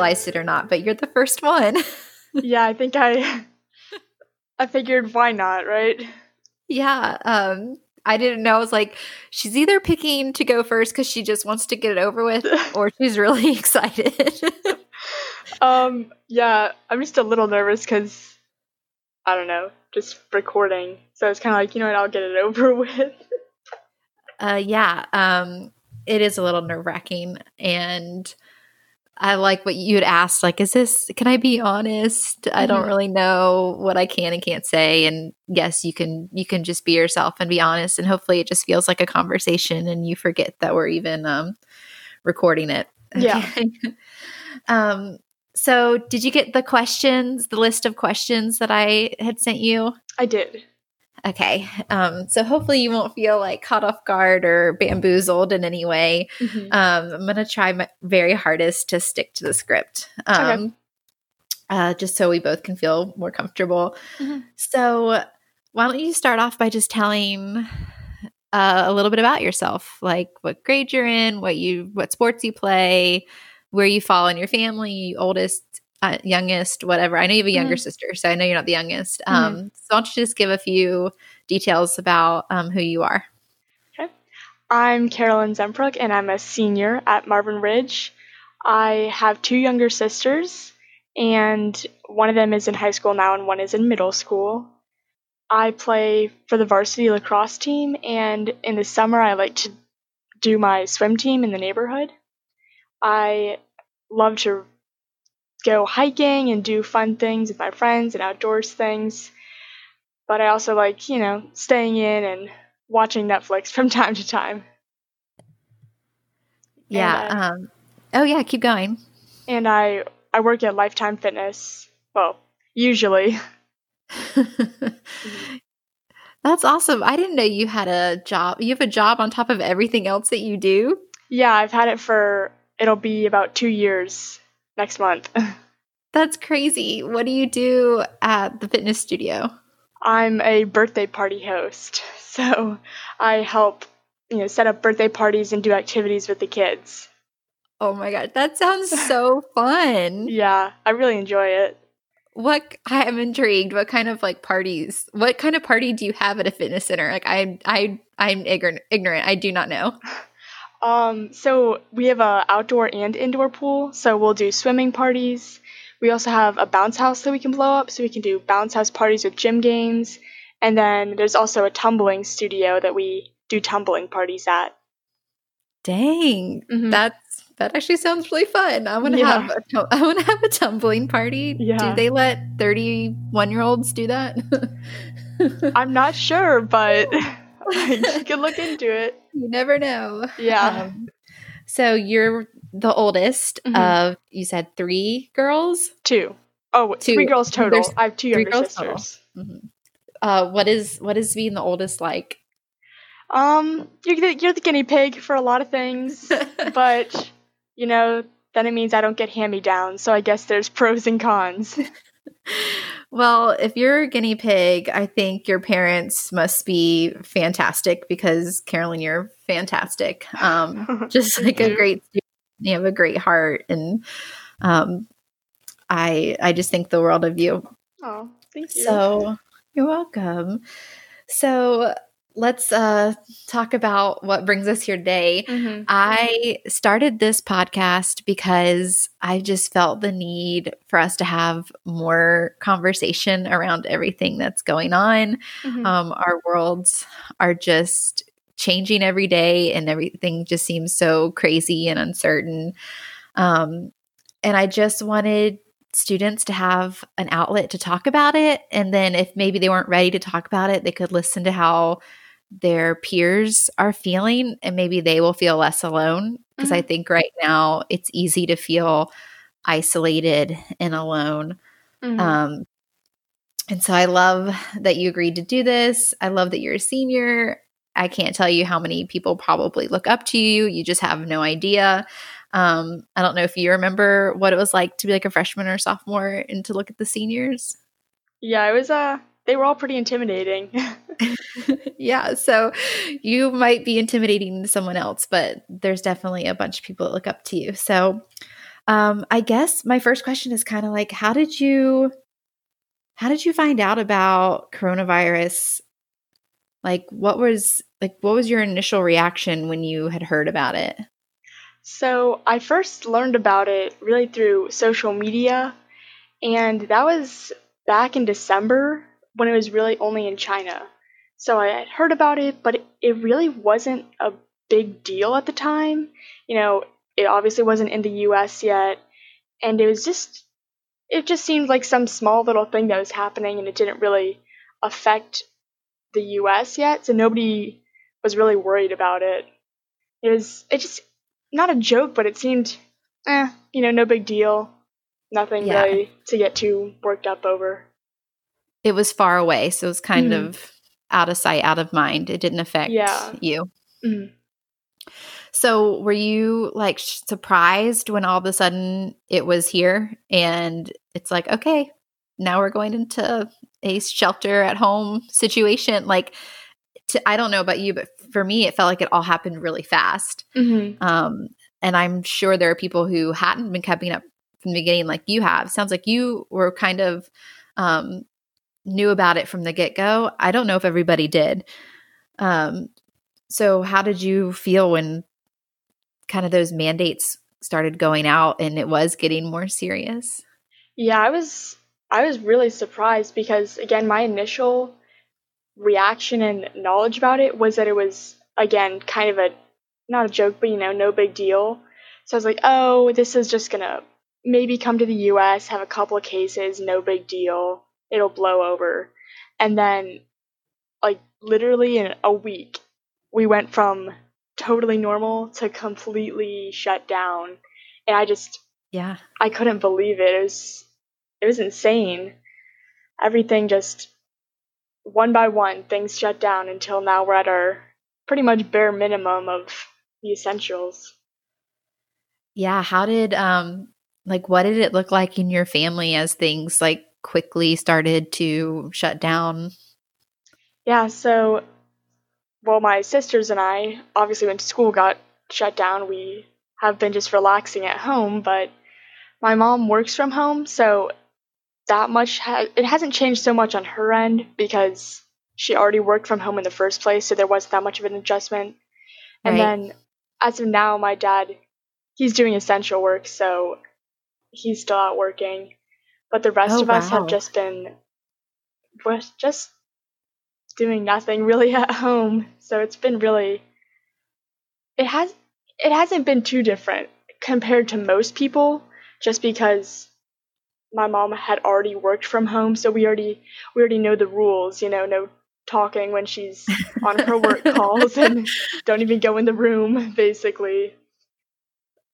realized it or not, but you're the first one. yeah, I think I I figured why not, right? Yeah. Um I didn't know. I was like, she's either picking to go first because she just wants to get it over with, or she's really excited. um, yeah, I'm just a little nervous because I don't know, just recording. So it's kind of like, you know what, I'll get it over with. uh, yeah. Um, it is a little nerve wracking, and I like what you had asked. Like, is this? Can I be honest? I don't mm-hmm. really know what I can and can't say. And yes, you can. You can just be yourself and be honest. And hopefully, it just feels like a conversation, and you forget that we're even um, recording it. Yeah. um. So, did you get the questions? The list of questions that I had sent you. I did. Okay. Um, so hopefully you won't feel like caught off guard or bamboozled in any way. Mm-hmm. Um, I'm going to try my very hardest to stick to the script. Um, okay. uh, just so we both can feel more comfortable. Mm-hmm. So why don't you start off by just telling uh, a little bit about yourself, like what grade you're in, what you, what sports you play, where you fall in your family, oldest, uh, youngest, whatever. I know you have a younger mm-hmm. sister, so I know you're not the youngest. Mm-hmm. Um, so why don't you just give a few details about um, who you are? Okay. I'm Carolyn Szempruch, and I'm a senior at Marvin Ridge. I have two younger sisters, and one of them is in high school now, and one is in middle school. I play for the varsity lacrosse team, and in the summer, I like to do my swim team in the neighborhood. I love to go hiking and do fun things with my friends and outdoors things. But I also like, you know, staying in and watching Netflix from time to time. Yeah. And, uh, um, oh, yeah. Keep going. And I I work at Lifetime Fitness. Well, usually. That's awesome. I didn't know you had a job. You have a job on top of everything else that you do? Yeah, I've had it for it'll be about 2 years next month. That's crazy. What do you do at the fitness studio? I'm a birthday party host. So I help, you know, set up birthday parties and do activities with the kids. Oh my god, that sounds so fun. yeah, I really enjoy it. What I am intrigued. What kind of like parties? What kind of party do you have at a fitness center? Like I I I'm ignorant. Ignorant. I do not know. Um, so we have a outdoor and indoor pool. So we'll do swimming parties. We also have a bounce house that we can blow up, so we can do bounce house parties with gym games. And then there's also a tumbling studio that we do tumbling parties at. Dang, mm-hmm. that's that actually sounds really fun. I want to yeah. have a, I want to have a tumbling party. Yeah. Do they let 31 year olds do that? I'm not sure, but you can look into it. You never know. Yeah. Um, so you're the oldest mm-hmm. of you said three girls? Two. Oh, two. three girls total. There's I have two younger sisters. Mm-hmm. Uh, what is what is being the oldest like? Um, you're the, you're the guinea pig for a lot of things, but you know then it means I don't get hand me downs. So I guess there's pros and cons. Well, if you're a guinea pig, I think your parents must be fantastic because Carolyn, you're fantastic. Um, just like a great student. You have a great heart, and um, I I just think the world of you. Oh, thank you. So you're welcome. So let's uh, talk about what brings us here today. Mm-hmm. I started this podcast because I just felt the need for us to have more conversation around everything that's going on. Mm-hmm. Um, our worlds are just changing every day, and everything just seems so crazy and uncertain. Um, and I just wanted students to have an outlet to talk about it. And then if maybe they weren't ready to talk about it, they could listen to how their peers are feeling and maybe they will feel less alone because mm-hmm. I think right now it's easy to feel isolated and alone. Mm-hmm. Um, and so I love that you agreed to do this. I love that you're a senior. I can't tell you how many people probably look up to you. You just have no idea. Um, I don't know if you remember what it was like to be like a freshman or sophomore and to look at the seniors. Yeah, it was uh they were all pretty intimidating. yeah, so you might be intimidating to someone else, but there's definitely a bunch of people that look up to you. So Um, I guess my first question is kind of like, how did you, how did you find out about coronavirus? Like, what was like, what was your initial reaction when you had heard about it? So I first learned about it really through social media, and that was back in December when it was really only in China. So I had heard about it, but it really wasn't a big deal at the time. You know, it obviously wasn't in the US yet, and it was just it just seemed like some small little thing that was happening and it didn't really affect the US yet, so nobody was really worried about it. It was it just not a joke, but it seemed eh, you know, no big deal. Nothing yeah. really to get too worked up over. It was far away, so it was kind mm-hmm. of out of sight, out of mind. It didn't affect yeah. you. Mm-hmm. So, were you like surprised when all of a sudden it was here and it's like, okay, now we're going into a shelter at home situation? Like, to, I don't know about you, but for me, it felt like it all happened really fast. Mm-hmm. Um, and I'm sure there are people who hadn't been keeping up from the beginning like you have. Sounds like you were kind of um, knew about it from the get go. I don't know if everybody did. Um, so, how did you feel when kind of those mandates started going out and it was getting more serious? Yeah, I was I was really surprised because again, my initial reaction and knowledge about it was that it was again kind of a not a joke, but you know, no big deal. So I was like, "Oh, this is just to maybe come to the US, have a couple of cases, no big deal. It'll blow over." And then like literally in a week, we went from totally normal to completely shut down. And I just yeah, I couldn't believe it. It was it was insane. Everything just one by one things shut down until now we're at our pretty much bare minimum of the essentials. Yeah, how did um like what did it look like in your family as things like quickly started to shut down? Yeah, so well, my sisters and I, obviously, when school got shut down, we have been just relaxing at home, but my mom works from home, so that much ha- it hasn't changed so much on her end because she already worked from home in the first place, so there wasn't that much of an adjustment. And right. then as of now, my dad, he's doing essential work, so he's still out working. But the rest oh, of wow. us have just been we're just doing nothing really at home. So it's been really it has it hasn't been too different compared to most people just because my mom had already worked from home so we already we already know the rules, you know, no talking when she's on her work calls and don't even go in the room basically.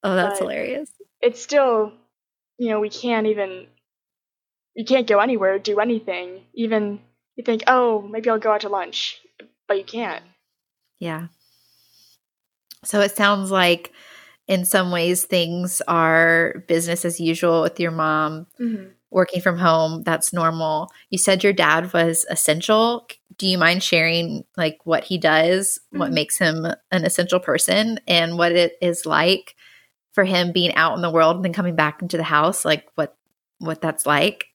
Oh, that's but hilarious. It's still, you know, we can't even you can't go anywhere, do anything. Even you think, oh, maybe I'll go out to lunch, but you can't. Yeah. So it sounds like in some ways things are business as usual with your mom mm-hmm. working from home. That's normal. You said your dad was essential. Do you mind sharing like what he does, mm-hmm. what makes him an essential person, and what it is like for him being out in the world and then coming back into the house? Like what what that's like?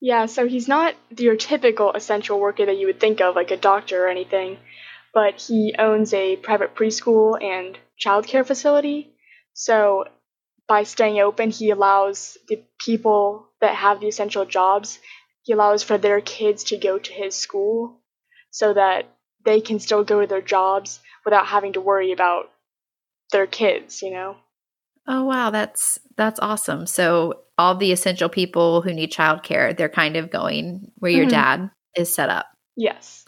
Yeah, so he's not your typical essential worker that you would think of, like a doctor or anything, but he owns a private preschool and childcare facility. So by staying open, he allows the people that have the essential jobs, he allows for their kids to go to his school so that they can still go to their jobs without having to worry about their kids, you know? Oh wow, that's that's awesome. So all the essential people who need childcare, they're kind of going where your mm-hmm. dad is set up. Yes.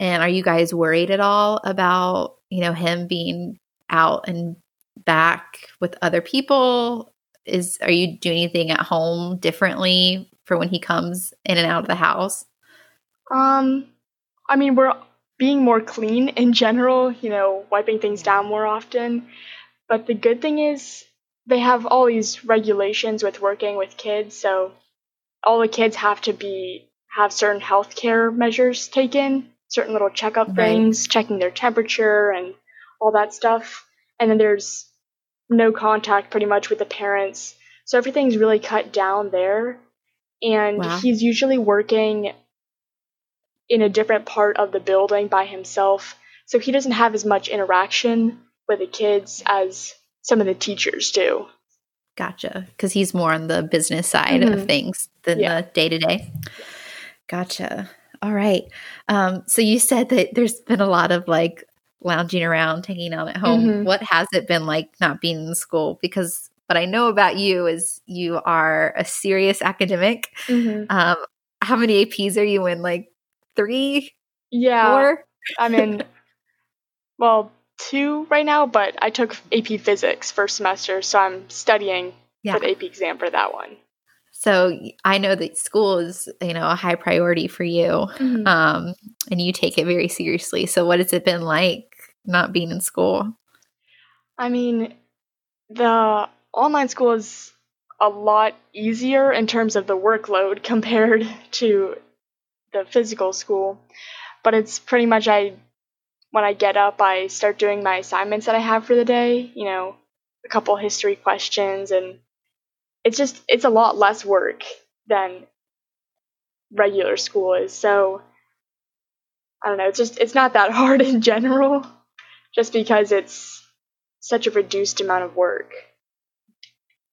And are you guys worried at all about, you know, him being out and back with other people? Is are you doing anything at home differently for when he comes in and out of the house? Um I mean, we're being more clean in general, you know, wiping things down more often. But the good thing is they have all these regulations with working with kids, so all the kids have to be have certain health care measures taken, certain little checkup right. things, checking their temperature and all that stuff. And then there's no contact pretty much with the parents. So everything's really cut down there. And wow. he's usually working in a different part of the building by himself. So he doesn't have as much interaction with the kids as some of the teachers do. Gotcha. Because he's more on the business side mm-hmm. of things than yeah. the day to day. Gotcha. All right. Um, so you said that there's been a lot of like lounging around, hanging out at home. Mm-hmm. What has it been like not being in school? Because what I know about you is you are a serious academic. Mm-hmm. Um, how many APs are you in? Like three? Yeah. Four? I'm in, well, two right now, but I took AP Physics first semester, so I'm studying yeah. for the AP exam for that one. So I know that school is, you know, a high priority for you, mm-hmm. um, and you take it very seriously. So what has it been like not being in school? I mean, the online school is a lot easier in terms of the workload compared to the physical school, but it's pretty much I when I get up, I start doing my assignments that I have for the day, you know, a couple history questions and it's just it's a lot less work than regular school is. So I don't know, it's just it's not that hard in general just because it's such a reduced amount of work.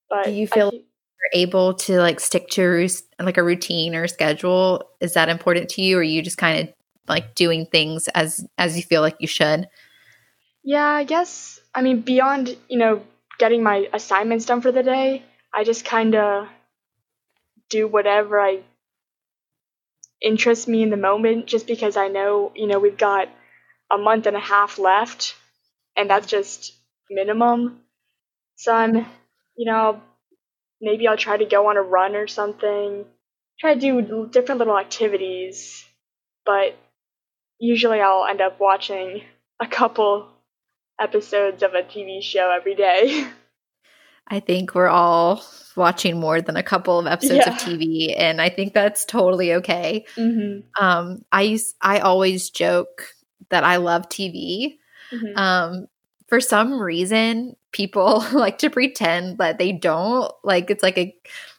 But do you feel I, you're able to like stick to like a routine or schedule? Is that important to you or you just kind of like doing things as as you feel like you should yeah i guess i mean beyond you know getting my assignments done for the day i just kind of do whatever i interests me in the moment just because i know you know we've got a month and a half left and that's just minimum so i'm you know maybe i'll try to go on a run or something try to do different little activities but usually I'll end up watching a couple episodes of a TV show every day. I think we're all watching more than a couple of episodes yeah. of TV, and I think that's totally okay. Mm-hmm. Um, I I always joke that I love TV. Mm-hmm. Um, for some reason, people like to pretend that they don't. Like it's like a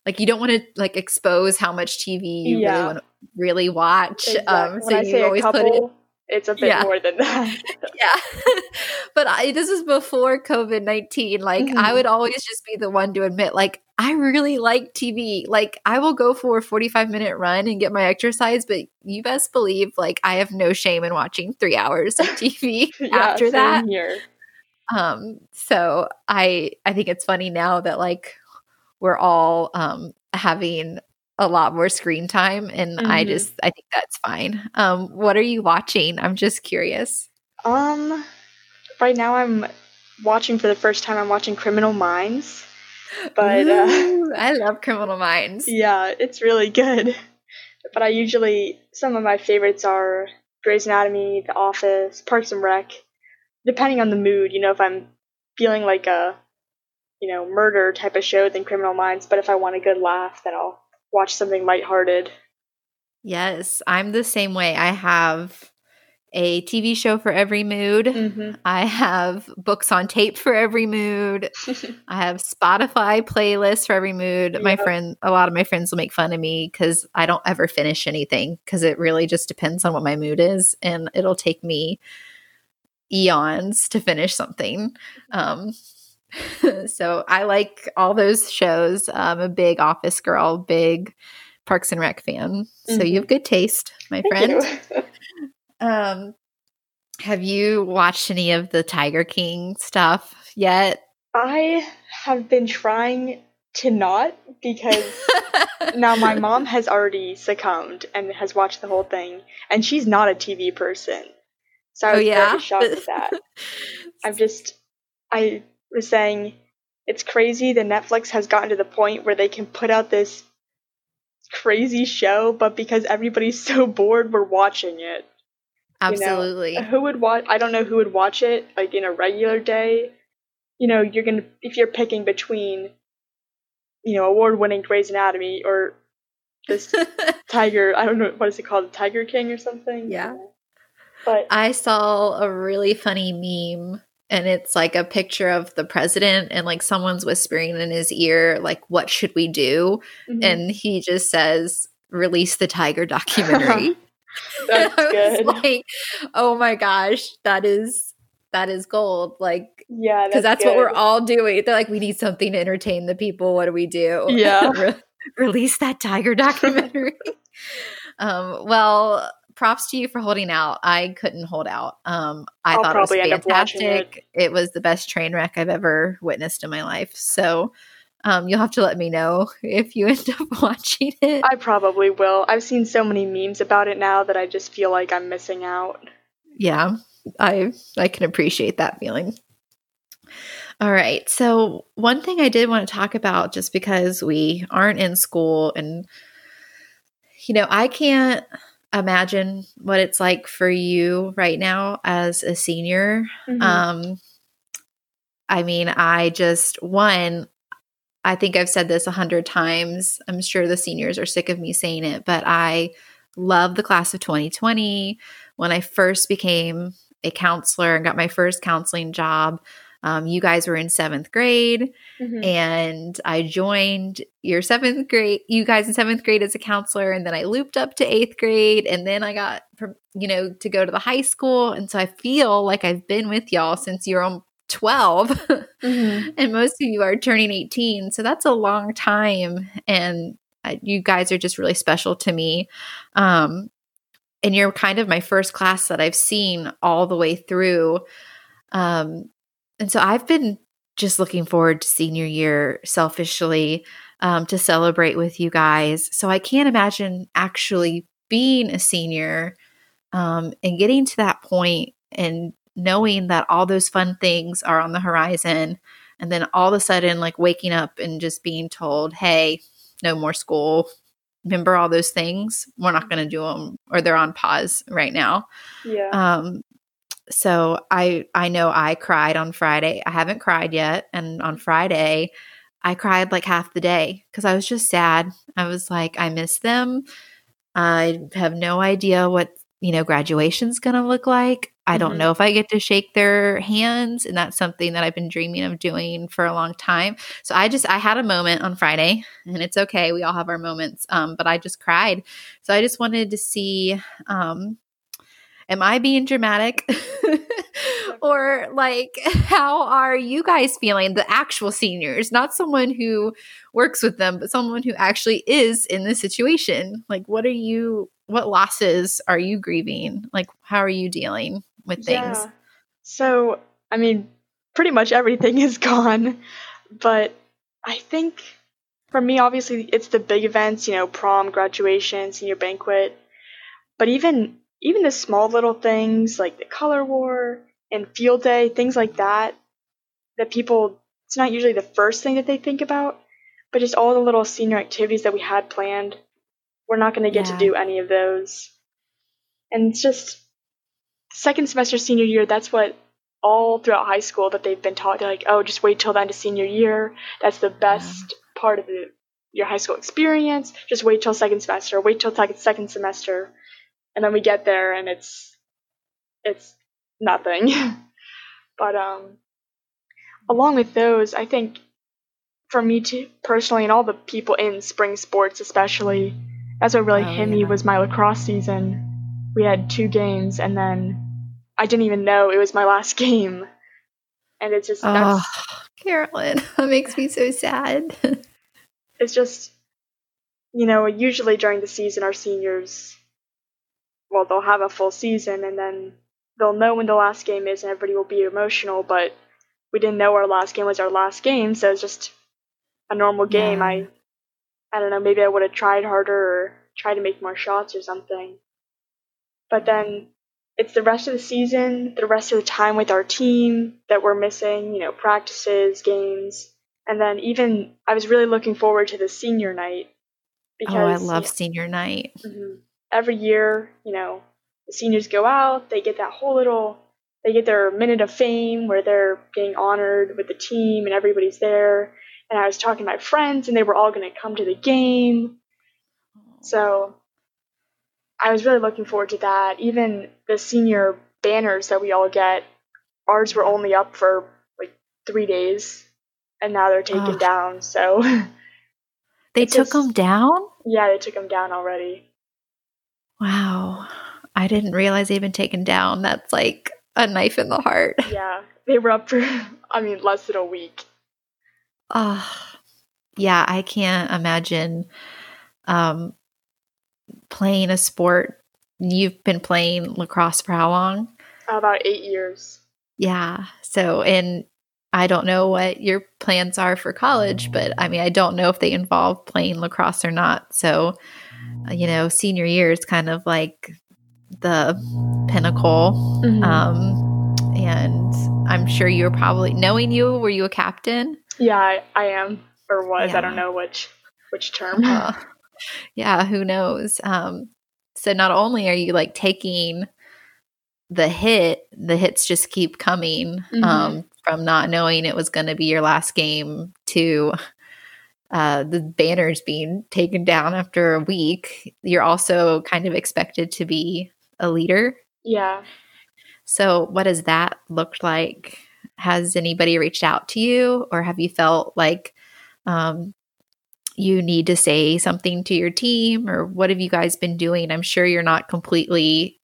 like you don't want to like expose how much TV you yeah. really want to really watch. Exactly. Um, so you always couple, put it. It's a bit yeah. more than that. yeah, but I, this is before COVID nineteen. Like mm-hmm. I would always just be the one to admit, like I really like TV. Like I will go for a forty five minute run and get my exercise, but you best believe, like I have no shame in watching three hours of TV yeah, after that. Here. Um, so I I think it's funny now that like we're all um having a lot more screen time and mm-hmm. I just I think that's fine. Um what are you watching? I'm just curious. Um right now I'm watching for the first time I'm watching Criminal Minds. But uh, Ooh, uh, I love Criminal Minds. Yeah, it's really good. But I usually some of my favorites are Grey's Anatomy, The Office, Parks and Rec. Depending on the mood, you know, if I'm feeling like a you know, murder type of show than Criminal Minds, but if I want a good laugh, then I'll watch something lighthearted. Yes, I'm the same way. I have a TV show for every mood. Mm-hmm. I have books on tape for every mood. I have Spotify playlists for every mood. My friend, a lot of my friends will make fun of me because I don't ever finish anything because it really just depends on what my mood is, and it'll take me eons to finish something. Um, so I like all those shows. I'm a big Office girl, big Parks and Rec fan. So mm-hmm. you have good taste, my Thank friend. um, have you watched any of the Tiger King stuff yet? I have been trying to not because now my mom has already succumbed and has watched the whole thing, and she's not a TV person. So I oh, was oh, yeah? very shocked at that. I'm just I was saying it's crazy that Netflix has gotten to the point where they can put out this crazy show, but because everybody's so bored, we're watching it. Absolutely. You know, who would watch? I don't know who would watch it like in a regular day. You know, you're gonna if you're picking between, you know, award-winning Grey's Anatomy or this Tiger. I don't know what is it called, Tiger King or something. Yeah. But I saw a really funny meme and it's like a picture of the president and like someone's whispering in his ear like what should we do mm-hmm. and he just says release the tiger documentary that's good like oh my gosh that is that is gold like yeah because that's, that's what we're all doing they're like we need something to entertain the people what do we do yeah Re- release that tiger documentary um well props to you for holding out. I couldn't hold out. Um, I I'll thought it was fantastic. It. it. was the best train wreck I've ever witnessed in my life. So um, you'll have to let me know if you end up watching it. I probably will. I've seen so many memes about it now that I just feel like I'm missing out. Yeah, I I can appreciate that feeling. All right. So, one thing I did want to talk about just because we aren't in school and you know, I can't imagine what it's like for you right now as a senior. Mm-hmm. Um, I mean, I just, one, I think I've said this a hundred times. I'm sure the seniors are sick of me saying it, but I love the class of 2020. When I first became a counselor and got my first counseling job, um, you guys were in seventh grade, mm-hmm. and I joined your seventh grade, you guys in seventh grade as a counselor, and then I looped up to eighth grade, and then I got, you know, to go to the high school, and so I feel like I've been with y'all since you're on 12 mm-hmm. and most of you are turning 18 so that's a long time and you guys are just really special to me um, and you're kind of my first class that i've seen all the way through um, and so I've been just looking forward to senior year selfishly um, to celebrate with you guys. So I can't imagine actually being a senior um, and getting to that point and knowing that all those fun things are on the horizon. And then all of a sudden, like waking up and just being told, hey, no more school. Remember all those things? We're not going to do them, or they're on pause right now. Yeah. Um, so I I know I cried on Friday. I haven't cried yet, and on Friday I cried like half the day because I was just sad. I was like, I miss them. I have no idea what you know graduation's going to look like. I don't mm-hmm. know if I get to shake their hands, and that's something that I've been dreaming of doing for a long time. So I just I had a moment on Friday, and it's okay. We all have our moments, um, but I just cried. So I just wanted to see um, am I being dramatic? or like how are you guys feeling the actual seniors not someone who works with them but someone who actually is in this situation like what are you what losses are you grieving like how are you dealing with things yeah. so i mean pretty much everything is gone but i think for me obviously it's the big events you know prom graduation senior banquet but even even the small little things like the color war and field day, things like that, that people, it's not usually the first thing that they think about, but just all the little senior activities that we had planned, we're not going to get yeah. to do any of those. And it's just second semester senior year, that's what all throughout high school that they've been taught. They're like, oh, just wait till the end of senior year. That's the best part of the, your high school experience. Just wait till second semester. Wait till second semester and then we get there and it's it's nothing. but um, along with those, I think for me too, personally, and all the people in spring sports especially, that's what really oh, hit yeah. me was my lacrosse season. We had two games, and then I didn't even know it was my last game, and it's just oh, Carolyn, that makes me so sad. it's just, you know, usually during the season, our seniors well, they'll have a full season and then they'll know when the last game is and everybody will be emotional, but we didn't know our last game was our last game, so it's just a normal game. Yeah. I I don't know, maybe I would have tried harder or tried to make more shots or something. But then it's the rest of the season, the rest of the time with our team that we're missing, you know, practices, games. And then even I was really looking forward to the senior night because Oh, I love senior night. Mm-hmm every year, you know, the seniors go out, they get that whole little, they get their minute of fame where they're getting honored with the team and everybody's there. And I was talking to my friends and they were all going to come to the game. So I was really looking forward to that. Even the senior banners that we all get, ours were only up for like three days, and now they're taken oh. down. So they took just, them down. Yeah, they took them down already. Wow, I didn't realize they'd been taken down. That's like a knife in the heart. Yeah, they were up for, I mean, less than a week. Oh, yeah, I can't imagine um, playing a sport. You've been playing lacrosse for how long? About eight years. Yeah. So, and I don't know what your plans are for college, but I mean, I don't know if they involve playing lacrosse or not. So, you know, senior year is kind of like the pinnacle. Mm-hmm. Um, and I'm sure you're probably knowing you. Were you a captain? Yeah, I, I am or was. Yeah. I don't know which which term. Uh, yeah, who knows? Um, so not only are you like taking the hit, the hits just keep coming mm-hmm. um, from not knowing it was going to be your last game to uh, the banners being taken down after a week. You're also kind of expected to be a leader. Yeah. So, what has that looked like? Has anybody reached out to you, or have you felt like um, you need to say something to your team or what have you guys been doing? I'm sure you're not completely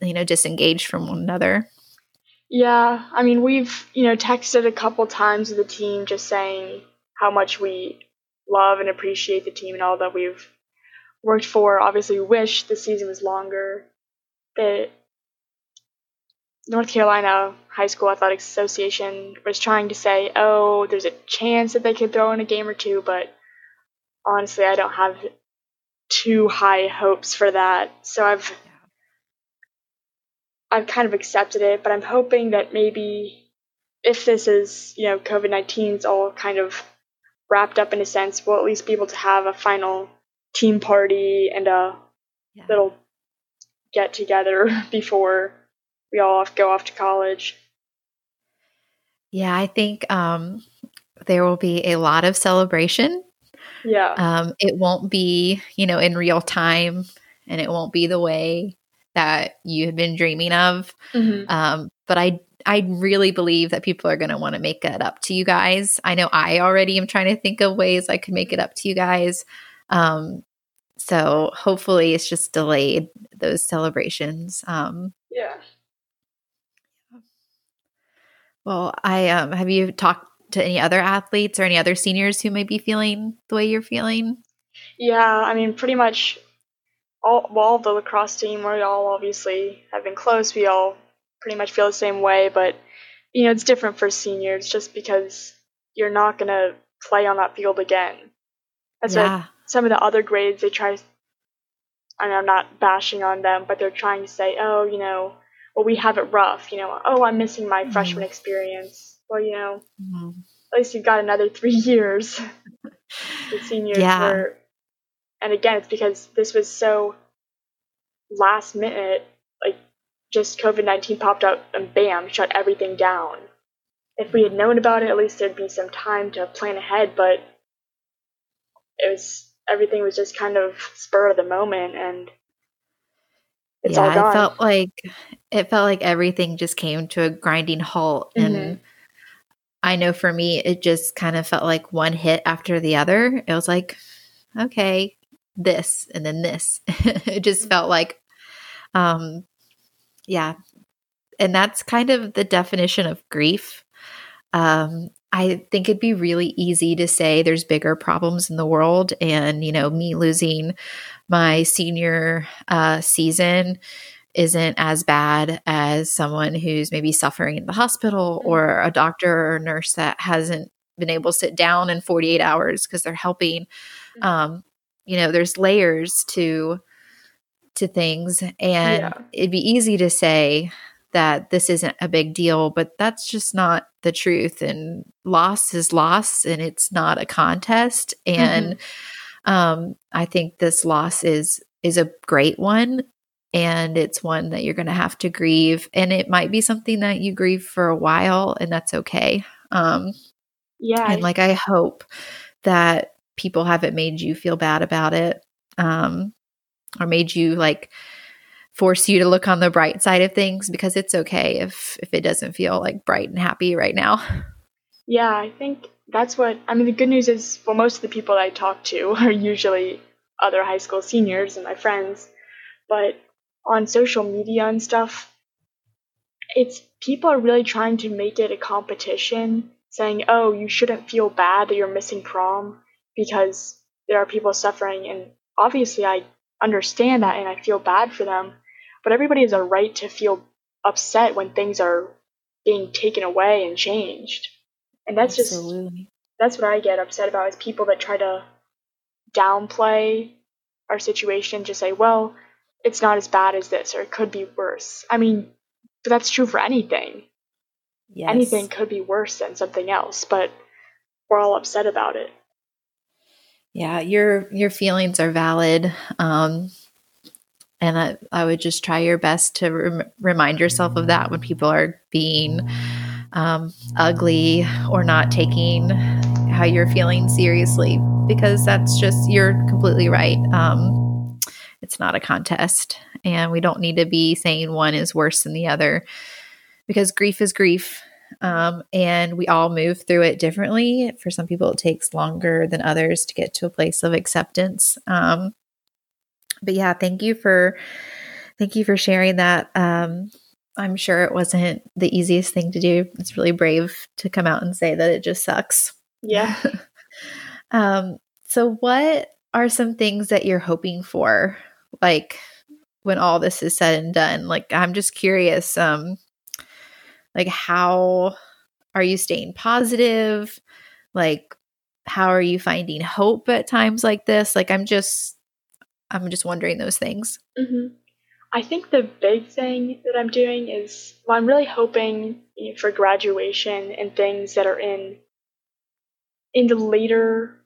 you know disengaged from one another. Yeah i mean we've you know texted a couple times with the team just saying how much we love and appreciate the team and all that we've worked for. Obviously we wish the season was longer. The north carolina high school athletics association was trying to say oh there's a chance that they could throw in a game or two but honestly, I don't have too high hopes for that. So I've I've kind of accepted it, but I'm hoping that maybe if this is, you know, COVID 19's all kind of wrapped up in a sense, we'll at least be able to have a final team party and a yeah. little get together before we all go off to college. Yeah, I think um, there will be a lot of celebration yeah. Um, it won't be, you know, in real time and it won't be the way that you have been dreaming of. Mm-hmm. Um, but I I really believe that people are going to want to make it up to you guys. I know I already am trying to think of ways I could make it up to you guys. Um, so hopefully it's just delayed those celebrations. Um, yeah. Well, I um, have you talked to any other athletes or any other seniors who may be feeling the way you're feeling? Yeah, I mean, pretty much all well, the lacrosse team, we all obviously have been close. We all pretty much feel the same way, but you know, it's different for seniors just because you're not gonna play on that field again. That's yeah. what some of the other grades they try. And I'm not bashing on them, but they're trying to say, oh, you know, well, we have it rough. You know, oh, I'm missing my mm-hmm. freshman experience well, you know, mm-hmm. at least you've got another three years. the seniors yeah. were, and again, it's because this was so last minute. Like, just COVID nineteen popped up and bam, shut everything down. If we had known about it, at least there'd be some time to plan ahead. But it was everything was just kind of spur of the moment, and it's yeah, all gone. I felt like it felt like everything just came to a grinding halt, mm-hmm. and I know for me, it just kind of felt like one hit after the other. It was like, okay, this and then this. it just felt like, um, yeah. And that's kind of the definition of grief. Um, I think it'd be really easy to say there's bigger problems in the world. And, you know, me losing my senior uh, season isn't as bad as someone who's maybe suffering in the hospital mm-hmm. or a doctor or a nurse that hasn't been able to sit down in 48 hours because they're helping mm-hmm. um, you know there's layers to to things and yeah. it'd be easy to say that this isn't a big deal but that's just not the truth and loss is loss and it's not a contest and mm-hmm. um, i think this loss is is a great one and it's one that you're going to have to grieve and it might be something that you grieve for a while and that's okay um yeah and like i hope that people haven't made you feel bad about it um or made you like force you to look on the bright side of things because it's okay if if it doesn't feel like bright and happy right now. Yeah, I think that's what I mean the good news is well most of the people I talk to are usually other high school seniors and my friends, but on social media and stuff it's people are really trying to make it a competition saying, "Oh, you shouldn't feel bad that you're missing prom because there are people suffering." And obviously I understand that and I feel bad for them but everybody has a right to feel upset when things are being taken away and changed. And that's Absolutely. just that's what I get upset about is people that try to downplay our situation, just say, well, it's not as bad as this or it could be worse. I mean, but that's true for anything. Yes. Anything could be worse than something else, but we're all upset about it. Yeah, your your feelings are valid. Um, and I, I would just try your best to rem- remind yourself of that when people are being um, ugly or not taking how you're feeling seriously, because that's just, you're completely right. Um, it's not a contest, and we don't need to be saying one is worse than the other because grief is grief. Um, and we all move through it differently. For some people, it takes longer than others to get to a place of acceptance. Um, but yeah, thank you for thank you for sharing that. Um, I'm sure it wasn't the easiest thing to do. It's really brave to come out and say that it just sucks. Yeah. um, so what are some things that you're hoping for like when all this is said and done? Like I'm just curious um like how are you staying positive? Like how are you finding hope at times like this? Like I'm just I'm just wondering those things. Mm-hmm. I think the big thing that I'm doing is well, I'm really hoping for graduation and things that are in in the later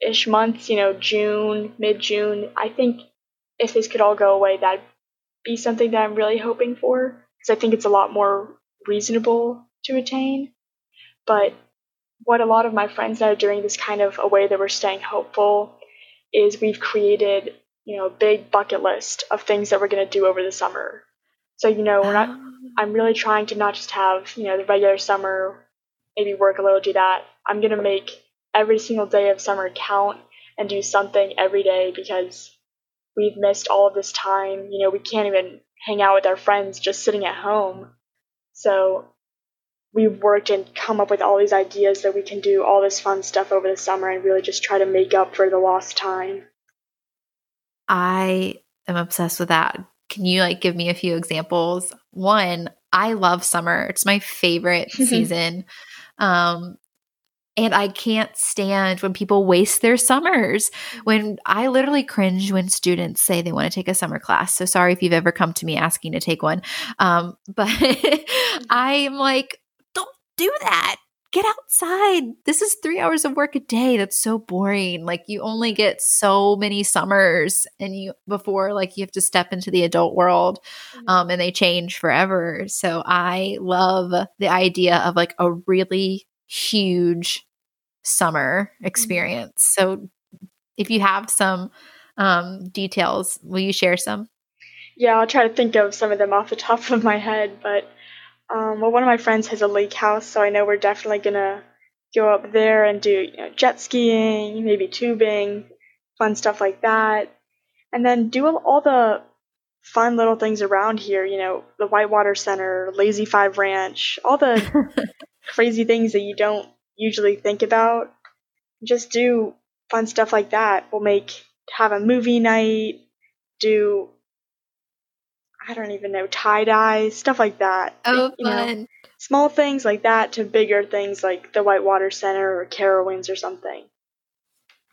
ish months, you know, June, mid June. I think if this could all go away, that'd be something that I'm really hoping for because I think it's a lot more reasonable to attain. But what a lot of my friends are doing this kind of a way that we're staying hopeful is we've created, you know, a big bucket list of things that we're going to do over the summer. So, you know, we're not. I'm really trying to not just have, you know, the regular summer, maybe work a little, do that. I'm going to make every single day of summer count and do something every day because we've missed all of this time. You know, we can't even hang out with our friends just sitting at home. So we've worked and come up with all these ideas that we can do all this fun stuff over the summer and really just try to make up for the lost time. I am obsessed with that. Can you like give me a few examples? One, I love summer. It's my favorite season. Um and I can't stand when people waste their summers. When I literally cringe when students say they want to take a summer class. So sorry if you've ever come to me asking to take one. Um, but I'm like, don't do that. Get outside. This is three hours of work a day. That's so boring. Like you only get so many summers and you before like you have to step into the adult world mm-hmm. um, and they change forever. So I love the idea of like a really huge summer mm-hmm. experience. So if you have some um, details, will you share some? Yeah, I'll try to think of some of them off the top of my head, but um, well, one of my friends has a lake house, so I know we're definitely gonna go up there and do you know, jet skiing, maybe tubing, fun stuff like that, and then do all the fun little things around here. You know, the Whitewater Center, Lazy Five Ranch, all the crazy things that you don't usually think about. Just do fun stuff like that. We'll make have a movie night, do I don't even know, tie dye, stuff like that. Oh, you fun. Know, small things like that to bigger things like the Whitewater Center or Carowinds or something.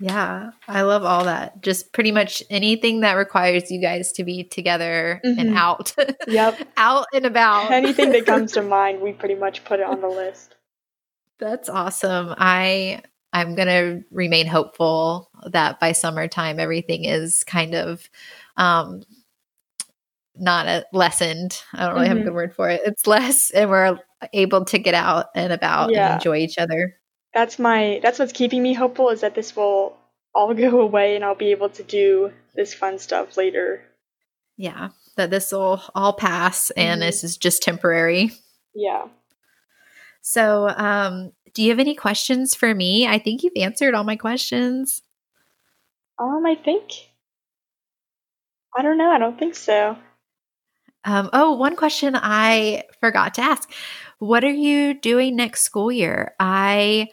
Yeah, I love all that. Just pretty much anything that requires you guys to be together mm-hmm. and out. Yep. out and about. Anything that comes to mind, we pretty much put it on the list. That's awesome. I I'm going to remain hopeful that by summertime everything is kind of um not a lessened. I don't really mm-hmm. have a mm-hmm. good word for it. It's less, and we're able to get out and about yeah. and enjoy each other. That's my. That's what's keeping me hopeful is that this will all go away and I'll be able to do this fun stuff later. Yeah, that this will all pass and mm-hmm. this is just temporary. Yeah. So, um, do you have any questions for me? I think you've answered all my questions. Um, I think. I don't know. I don't think so. Um, oh, one question I forgot to ask. What are you doing next school year? I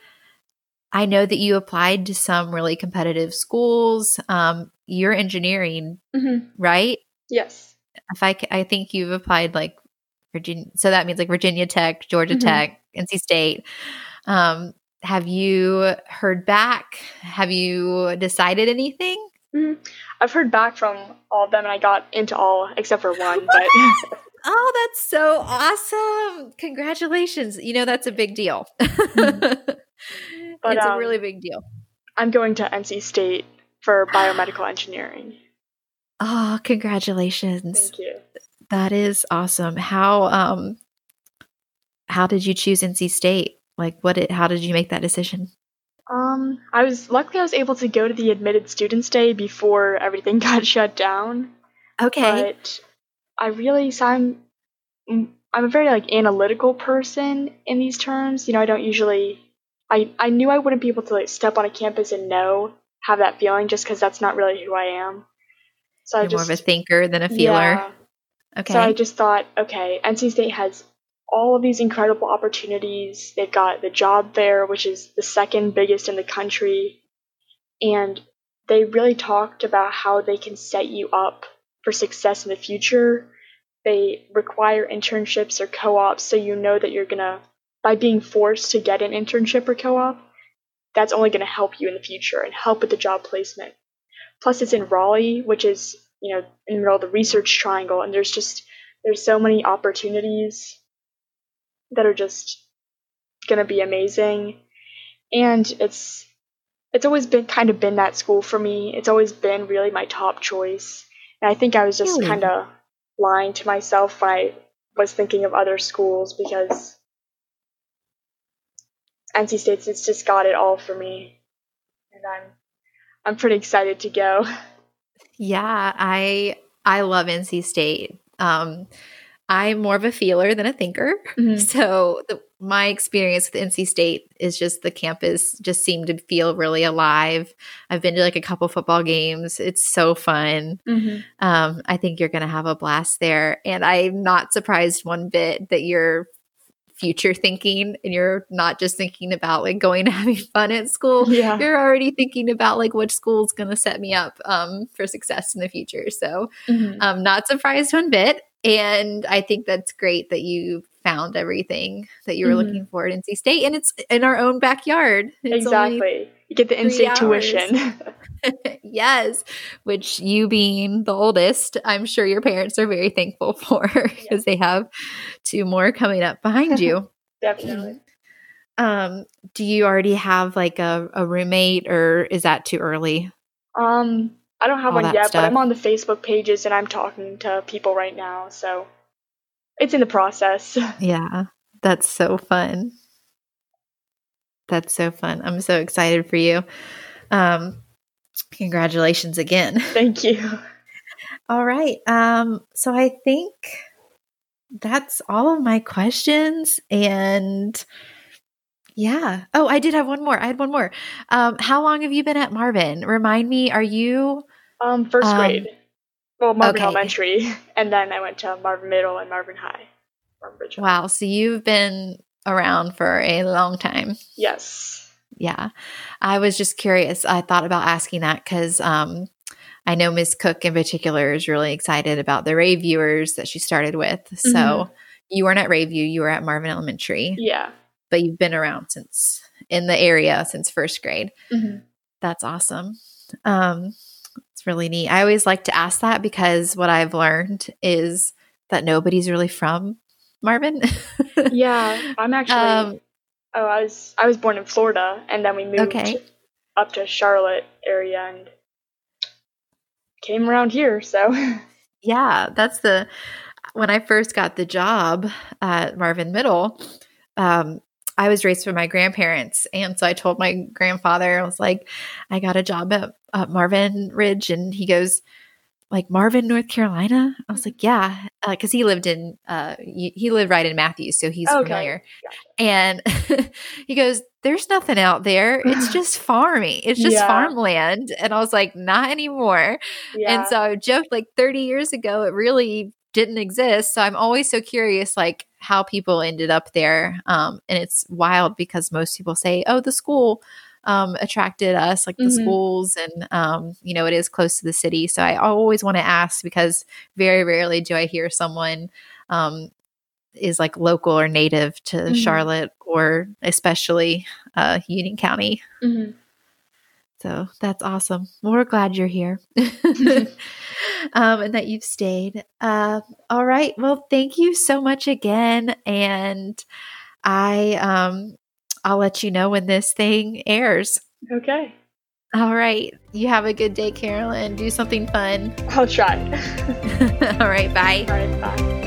I know that you applied to some really competitive schools. Um, you're engineering, mm-hmm. right? Yes. If I, I think you've applied like Virginia, so that means like Virginia Tech, Georgia mm-hmm. Tech, NC State. Um, have you heard back? Have you decided anything? Mm-hmm. I've heard back from all of them, and I got into all except for one. But oh, that's so awesome! Congratulations! You know that's a big deal. But, it's um, a really big deal. I'm going to NC State for biomedical engineering. Oh, congratulations. Thank you. That is awesome. How um how did you choose NC State? Like what did how did you make that decision? Um I was luckily I was able to go to the admitted students day before everything got shut down. Okay. But I really so I'm I'm a very like analytical person in these terms. You know, I don't usually I, I knew I wouldn't be able to like step on a campus and know have that feeling just because that's not really who I am. So You're I just more of a thinker than a feeler. Yeah. Okay. So I just thought, okay, NC State has all of these incredible opportunities. They've got the job fair, which is the second biggest in the country, and they really talked about how they can set you up for success in the future. They require internships or co-ops so you know that you're gonna by being forced to get an internship or co-op, that's only going to help you in the future and help with the job placement. Plus, it's in Raleigh, which is you know in the middle of the research triangle, and there's just there's so many opportunities that are just going to be amazing, and it's it's always been kind of been that school for me. It's always been really my top choice, and I think I was just hmm. really? kind of lying to myself when I was thinking of other schools because NC State's it's just got it all for me, and I'm I'm pretty excited to go. Yeah, I I love NC State. Um, I'm more of a feeler than a thinker, mm-hmm. so the, my experience with NC State is just the campus just seemed to feel really alive. I've been to like a couple football games. It's so fun. Mm-hmm. Um, I think you're going to have a blast there, and I'm not surprised one bit that you're future thinking and you're not just thinking about like going and having fun at school. Yeah. You're already thinking about like which school is going to set me up um, for success in the future. So mm-hmm. I'm not surprised one bit. And I think that's great that you found everything that you were mm-hmm. looking for at NC State. And it's in our own backyard. It's exactly. You get the NC State tuition. yes, which you being the oldest, I'm sure your parents are very thankful for because yeah. they have two more coming up behind you. Definitely. Um, do you already have like a, a roommate or is that too early? Um, I don't have All one yet, stuff. but I'm on the Facebook pages and I'm talking to people right now, so it's in the process. Yeah. That's so fun. That's so fun. I'm so excited for you. Um, congratulations again. Thank you. All right. Um, so I think that's all of my questions. And yeah. Oh, I did have one more. I had one more. Um, how long have you been at Marvin? Remind me, are you um first um, grade? Well, Marvin okay. Elementary, and then I went to Marvin Middle and Marvin High. Marvin wow. So you've been around for a long time. Yes. Yeah. I was just curious. I thought about asking that because um, I know Ms. Cook in particular is really excited about the Rea Viewers that she started with. Mm-hmm. So you weren't at Rea View, you were at Marvin Elementary. Yeah. But you've been around since in the area since first grade. Mm-hmm. That's awesome. Um, it's really neat. I always like to ask that because what I've learned is that nobody's really from Marvin. yeah, I'm actually. Um, oh, I was I was born in Florida, and then we moved okay. up to Charlotte area and came around here. So. Yeah, that's the when I first got the job at Marvin Middle. Um, I was raised by my grandparents, and so I told my grandfather, I was like, I got a job at, at Marvin Ridge, and he goes, like Marvin, North Carolina? I was like, yeah, because uh, he lived in uh, he lived right in Matthews, so he's okay. familiar. And he goes, "There's nothing out there. It's just farming. It's just yeah. farmland." And I was like, "Not anymore." Yeah. And so I joked like 30 years ago, it really didn't exist. So I'm always so curious, like how people ended up there. Um, and it's wild because most people say, "Oh, the school." um, attracted us, like the mm-hmm. schools, and um, you know, it is close to the city. So I always want to ask because very rarely do I hear someone um, is like local or native to mm-hmm. Charlotte or especially uh, Union County. Mm-hmm. So that's awesome. Well, we're glad you're here um, and that you've stayed. Uh, all right. Well, thank you so much again. And I um, I'll let you know when this thing airs. Okay. All right. You have a good day, Carolyn. Do something fun. I'll try. All right. Bye. All right. Bye.